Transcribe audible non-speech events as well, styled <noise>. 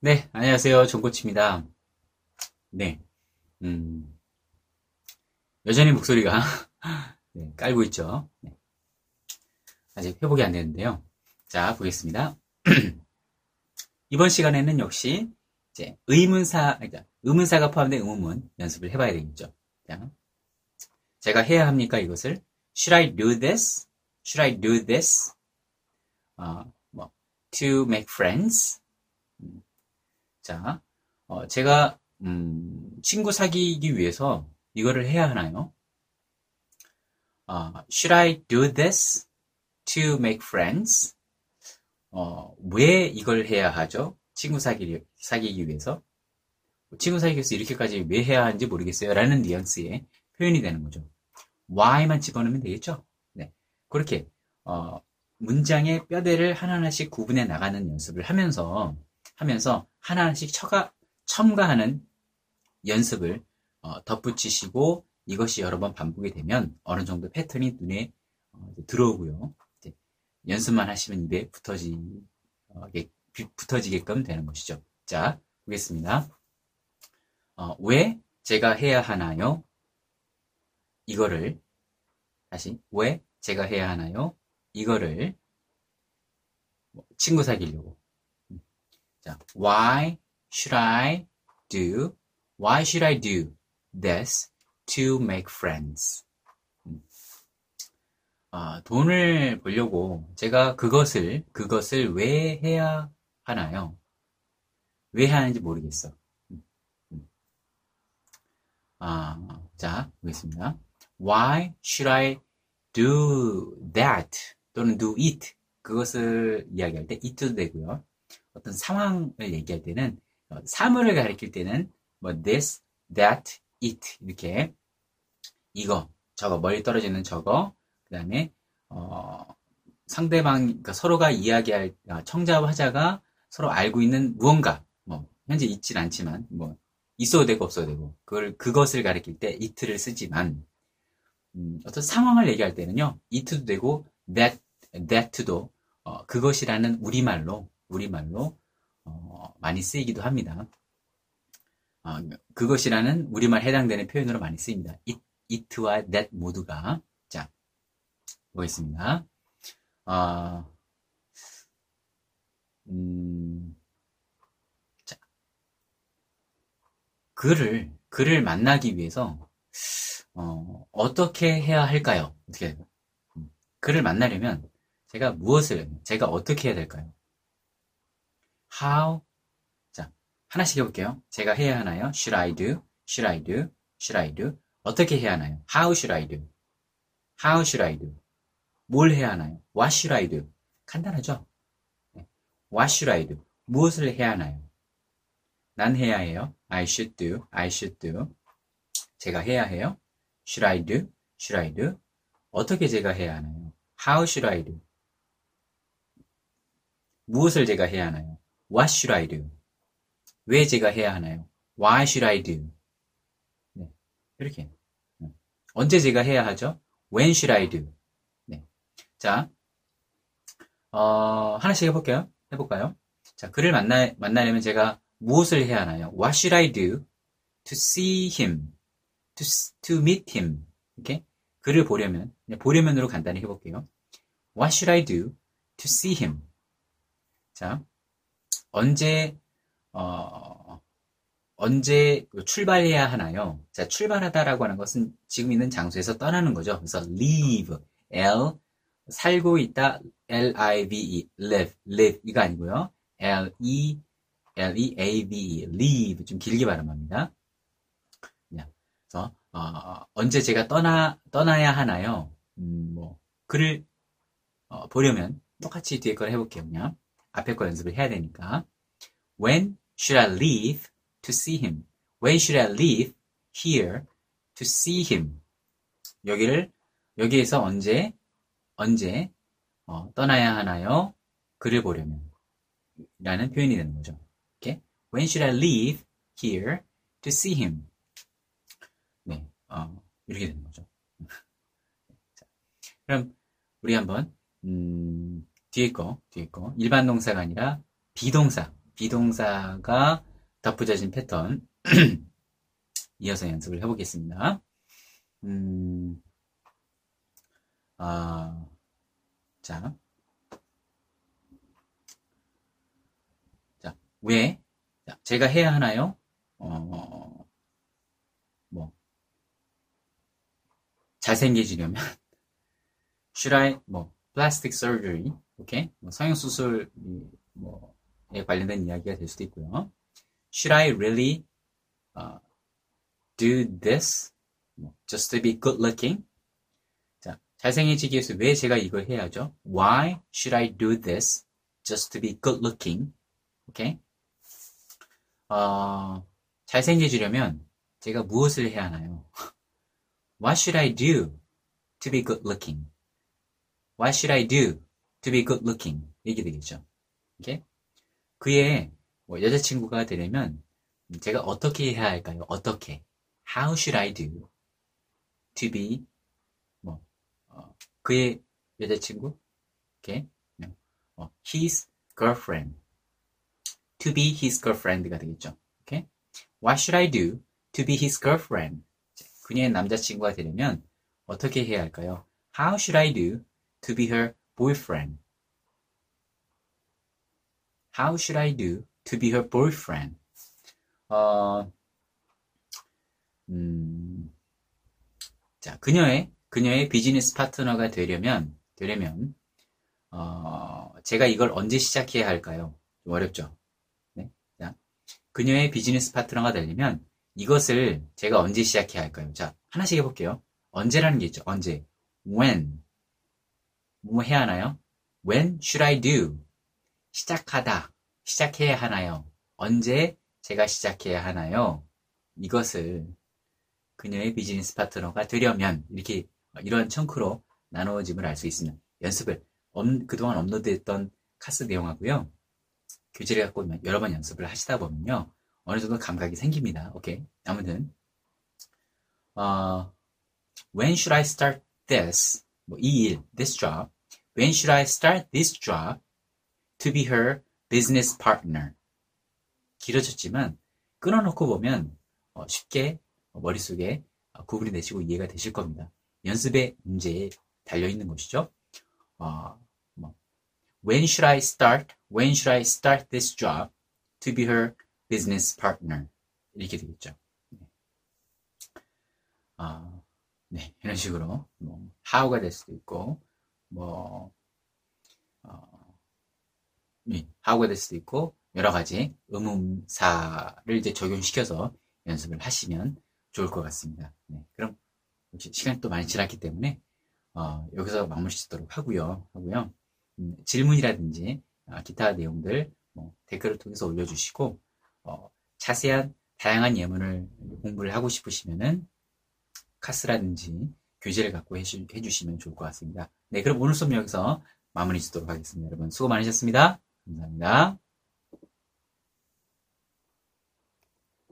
네, 안녕하세요. jon코치입니다 네, 음, 여전히 목소리가 <laughs> 네, 깔고 있죠. 네. 아직 회복이 안 되는데요. 자, 보겠습니다. <clears throat> 이번 시간에는 역시 이제 의문사, 그러니까 의문사가 포함된 의문문 연습을 해봐야 되겠죠. 자, 제가 해야 합니까 이것을? Should I do this? Should I do this? 어, 뭐, to make friends? 음, 자, 어, 제가 음, 친구 사귀기 위해서 이거를 해야 하나요? 어, should I do this to make friends? 어, 왜 이걸 해야 하죠? 친구 사귀, 사귀기 위해서? 친구 사귀기 위해서 이렇게까지 왜 해야 하는지 모르겠어요. 라는 뉘앙스의 표현이 되는 거죠. why만 집어넣으면 되겠죠? 네. 그렇게, 어, 문장의 뼈대를 하나하나씩 구분해 나가는 연습을 하면서, 하면서 하나하나씩 처가, 첨가하는 연습을 어, 덧붙이시고 이것이 여러 번 반복이 되면 어느 정도 패턴이 눈에 어, 들어오고요. 연습만 하시면 입에 붙어지, 어, 붙어지게끔 되는 것이죠. 자, 보겠습니다. 어, 왜 제가 해야 하나요? 이거를 다시 왜 제가 해야 하나요? 이거를 뭐, 친구 사귀려고. 자, why should I do? Why should I do this to make friends? 아, 돈을 벌려고 제가 그것을 그것을 왜 해야 하나요? 왜 하는지 모르겠어. 아, 자, 보겠습니다. Why should I do that? 또는 do it. 그것을 이야기할 때 it도 되고요. 어떤 상황을 얘기할 때는 어, 사물을 가리킬 때는 뭐 this, that, it 이렇게 이거, 저거 멀리 떨어지는 저거 그 다음에 어, 상대방 그러니까 서로가 이야기할 아, 청자와 하자가 서로 알고 있는 무언가 뭐 현재 있진 않지만 뭐 있어도 되고 없어도 되고 그걸 그것을 가리킬 때 it를 쓰지만 음, 어떤 상황을 얘기할 때는요 it도 되고 that that도 어, 그것이라는 우리말로 우리말로 어, 많이 쓰이기도 합니다. 어, 그것이라는 우리말 해당되는 표현으로 많이 쓰입니다. it, it와 that 모두가 자 보겠습니다. 어, 음, 자, 그를 그를 만나기 위해서 어, 어떻게 해야 할까요? 어떻게 음, 그를 만나려면 제가 무엇을 제가 어떻게 해야 될까요? How 자 하나씩 해볼게요. 제가 해야 하나요? Should I do? Should I do? Should I do? 어떻게 해야 하나요? How should I do? How should I do? 뭘 해야 하나요? What should I do? 간단하죠? 네. What should I do? 무엇을 해야 하나요? 난 해야 해요. I should do. I should do. 제가 해야 해요. Should I do? Should I do? 어떻게 제가 해야 하나요? How should I do? 무엇을 제가 해야 하나요? What should I do? 왜 제가 해야 하나요? Why should I do? 네, 이렇게. 네. 언제 제가 해야 하죠? When should I do? 자, 어, 하나씩 해볼게요. 해볼까요? 자, 그를 만나, 만나려면 제가 무엇을 해야 하나요? What should I do to see him? To, to meet him. 이렇게. 그를 보려면, 보려면으로 간단히 해볼게요. What should I do to see him? 자, 언제, 어, 언제 출발해야 하나요? 자, 출발하다라고 하는 것은 지금 있는 장소에서 떠나는 거죠. 그래서 leave, L, 살고 있다 L-I-V-E, live, live 이거 아니고요. L-E, L-E-A-V-E, live 좀 길게 발음합니다. 그래서 어, 언제 제가 떠나 떠나야 하나요? 음, 뭐 글을 어, 보려면 똑같이 뒤에 걸 해볼게요. 그냥 앞에 거 연습을 해야 되니까. When should I leave to see him? When should I leave here to see him? 여기를 여기에서 언제 언제 어, 떠나야 하나요? 그를 보려면 라는 표현이 되는 거죠. 이렇게 When should I leave here to see him? 네, 어, 이렇게 되는 거죠. 자, 그럼 우리 한번 음, 뒤에 거, 뒤에 거. 일반 동사가 아니라 비동사, 비동사가 덧붙여진 패턴. <clears throat> 이어서 연습을 해보겠습니다. 음, 아, 자, 자, 왜? 자, 제가 해야 하나요? 어, 뭐, 잘생겨지려면, <laughs> should I, 뭐, plastic surgery, 오케이? 뭐, 성형수술, 뭐에 관련된 이야기가 될 수도 있고요. Should I really, uh, do this? 뭐, just to be good looking? 자, 잘생겨지기 위해서 왜 제가 이걸 해야죠? Why should I do this? Just to be good looking? 오케이? 어, 잘생겨지려면 제가 무엇을 해야 하나요? What should I do to be good looking? What should I do to be good looking? 이게 되겠죠. 오케이? 그의 뭐 여자친구가 되려면 제가 어떻게 해야 할까요? 어떻게? How should I do to be 뭐 어, 그의 여자친구? 오케이? 어, his girlfriend. to be his girlfriend가 되겠죠. 오케이? What should I do to be his girlfriend? 그녀의 남자친구가 되려면 어떻게 해야 할까요? How should I do to be her boyfriend? How should I do to be her boyfriend? 어, 음, 자, 그녀의, 그녀의 비즈니스 파트너가 되려면, 되려면, 어, 제가 이걸 언제 시작해야 할까요? 좀 어렵죠? 네? 자, 그녀의 비즈니스 파트너가 되려면, 이것을 제가 언제 시작해야 할까요? 자, 하나씩 해볼게요. 언제라는 게 있죠. 언제. When. 뭐 해야 하나요? When should I do? 시작하다. 시작해야 하나요? 언제 제가 시작해야 하나요? 이것을 그녀의 비즈니스 파트너가 되려면 이렇게 이런 청크로 나누어짐을 알 수 있습니다. 연습을 그동안 업로드했던 카스 내용하고요. 교재를 갖고 여러 번 연습을 하시다 보면요. 어느 정도 감각이 생깁니다. 오케이. 아무튼 어, When should I start this? 뭐이 일, this job. When should I start this job to be her business partner? 길어졌지만 끊어놓고 보면 어, 쉽게 머릿속에 구분이 되시고 이해가 되실 겁니다. 연습의 문제에 달려있는 것이죠. 어, 뭐, When should I start? When should I start this job to be her business partner? 이렇게 되겠죠. 네. 어, 네, 이런 식으로 뭐, how가 될 수도 있고 뭐 어, 네, how가 될 수도 있고 여러 가지 의문사를 이제 적용시켜서 연습을 하시면 좋을 것 같습니다. 네, 그럼 시간이 또 많이 지났기 때문에 어, 여기서 마무리 짓도록 하고요. 하고요. 음, 질문이라든지 어, 기타 내용들 뭐, 댓글을 통해서 올려주시고 어, 자세한 다양한 예문을 공부를 하고 싶으시면은 카스라든지 교재를 갖고 해주, 해주시면 좋을 것 같습니다. 네, 그럼 오늘 수업 여기서 마무리 짓도록 하겠습니다. 여러분 수고 많으셨습니다. 감사합니다.